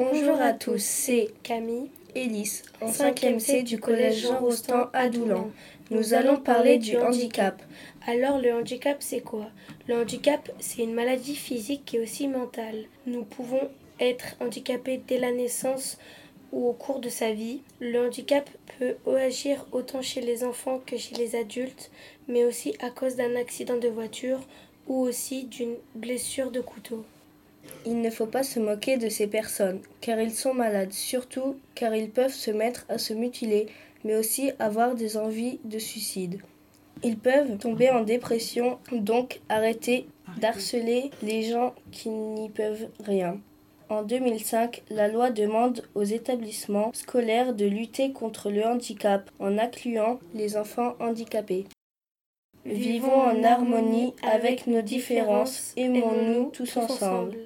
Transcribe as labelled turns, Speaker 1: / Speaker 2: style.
Speaker 1: à tous, c'est
Speaker 2: Camille,
Speaker 1: Élise, en 5e C du collège Jean Rostand à Doulan. Nous allons parler du handicap.
Speaker 2: Alors le handicap c'est quoi? Le handicap c'est une maladie physique et aussi mentale. Nous pouvons être handicapés dès la naissance ou au cours de sa vie. Le handicap peut agir autant chez les enfants que chez les adultes, mais aussi à cause d'un accident de voiture ou aussi d'une blessure de couteau.
Speaker 1: Il ne faut pas se moquer de ces personnes, car ils sont malades, surtout car ils peuvent se mettre à se mutiler, mais aussi avoir des envies de suicide. Ils peuvent tomber en dépression, donc arrêtez d'harceler les gens qui n'y peuvent rien. En 2005, la loi demande aux établissements scolaires de lutter contre le handicap en incluant les enfants handicapés. Vivons en harmonie avec nos différences, aimons-nous tous ensemble.